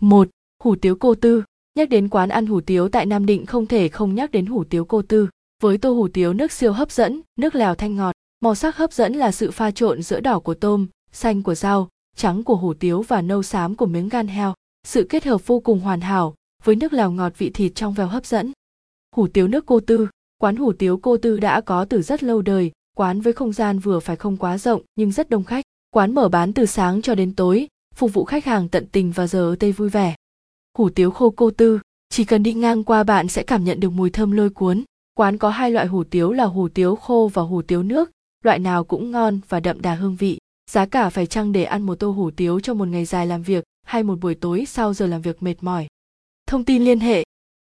1. Hủ tiếu cô tư Nhắc đến quán ăn hủ tiếu tại Nam Định không thể không nhắc đến hủ tiếu cô tư. Với tô hủ tiếu nước siêu hấp dẫn, nước lèo thanh ngọt, màu sắc hấp dẫn là sự pha trộn giữa đỏ của tôm, xanh của rau, trắng của hủ tiếu và nâu xám của miếng gan heo. Sự kết hợp vô cùng hoàn hảo, với nước lèo ngọt vị thịt trong veo hấp dẫn. Hủ tiếu nước cô tư Quán hủ tiếu cô tư đã có từ rất lâu đời, quán với không gian vừa phải không quá rộng nhưng rất đông khách. Quán mở bán từ sáng cho đến tối, phục vụ khách hàng tận tình và giờ tây vui vẻ. Hủ tiếu khô cô tư, chỉ cần đi ngang qua bạn sẽ cảm nhận được mùi thơm lôi cuốn. Quán có hai loại hủ tiếu là hủ tiếu khô và hủ tiếu nước, loại nào cũng ngon và đậm đà hương vị. Giá cả phải chăng để ăn một tô hủ tiếu cho một ngày dài làm việc hay một buổi tối sau giờ làm việc mệt mỏi. Thông tin liên hệ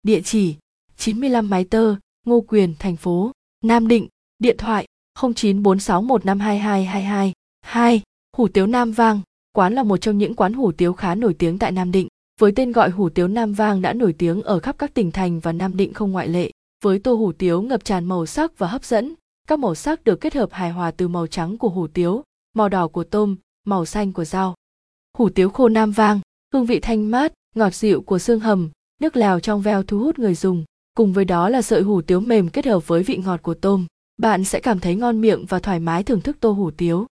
Địa chỉ 95 Mái Tơ, Ngô Quyền, thành phố Nam Định, điện thoại 0946152222. 2. Hủ tiếu Nam Vang, quán là một trong những quán hủ tiếu khá nổi tiếng tại Nam Định. Với tên gọi hủ tiếu Nam Vang đã nổi tiếng ở khắp các tỉnh thành và Nam Định không ngoại lệ. Với tô hủ tiếu ngập tràn màu sắc và hấp dẫn, các màu sắc được kết hợp hài hòa từ màu trắng của hủ tiếu, màu đỏ của tôm, màu xanh của rau. Hủ tiếu khô Nam Vang, hương vị thanh mát, ngọt dịu của xương hầm, nước lèo trong veo thu hút người dùng. Cùng với đó là sợi hủ tiếu mềm kết hợp với vị ngọt của tôm. Bạn sẽ cảm thấy ngon miệng và thoải mái thưởng thức tô hủ tiếu.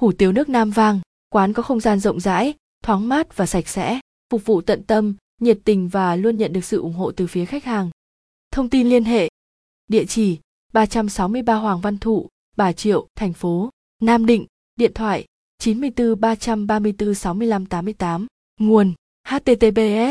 Hủ tiếu nước Nam Vang, quán có không gian rộng rãi, thoáng mát và sạch sẽ, phục vụ tận tâm, nhiệt tình và luôn nhận được sự ủng hộ từ phía khách hàng. Thông tin liên hệ. Địa chỉ 363 Hoàng Văn Thụ, Bà Triệu, thành phố Nam Định, điện thoại 94 334 65 88, nguồn https